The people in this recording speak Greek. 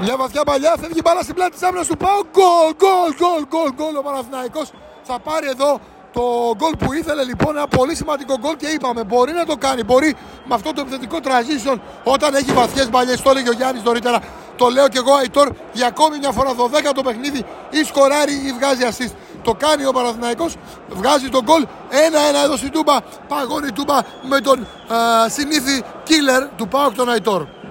Μια βαθιά παλιά, φεύγει μπάλα στην πλάτη της άμυνας του Πάου. Γκολ, γκολ, γκολ, γκολ, γκολ. Ο Παναθυναϊκό θα πάρει εδώ το γκολ που ήθελε λοιπόν. Ένα πολύ σημαντικό γκολ και είπαμε μπορεί να το κάνει. Μπορεί με αυτό το επιθετικό transition όταν έχει βαθιές παλιέ. Το έλεγε ο Γιάννης νωρίτερα. Το λέω και εγώ, Αϊτόρ, για ακόμη μια φορά 12 το παιχνίδι ή σκοράρει ή βγάζει assist. Το κάνει ο Παναθηναϊκός, βγάζει τον γκολ. Ένα-ένα εδώ στην Τούμπα. Παγώνει Τούμπα με τον ε, συνήθι killer του Πάουκ τον Αϊτόρ.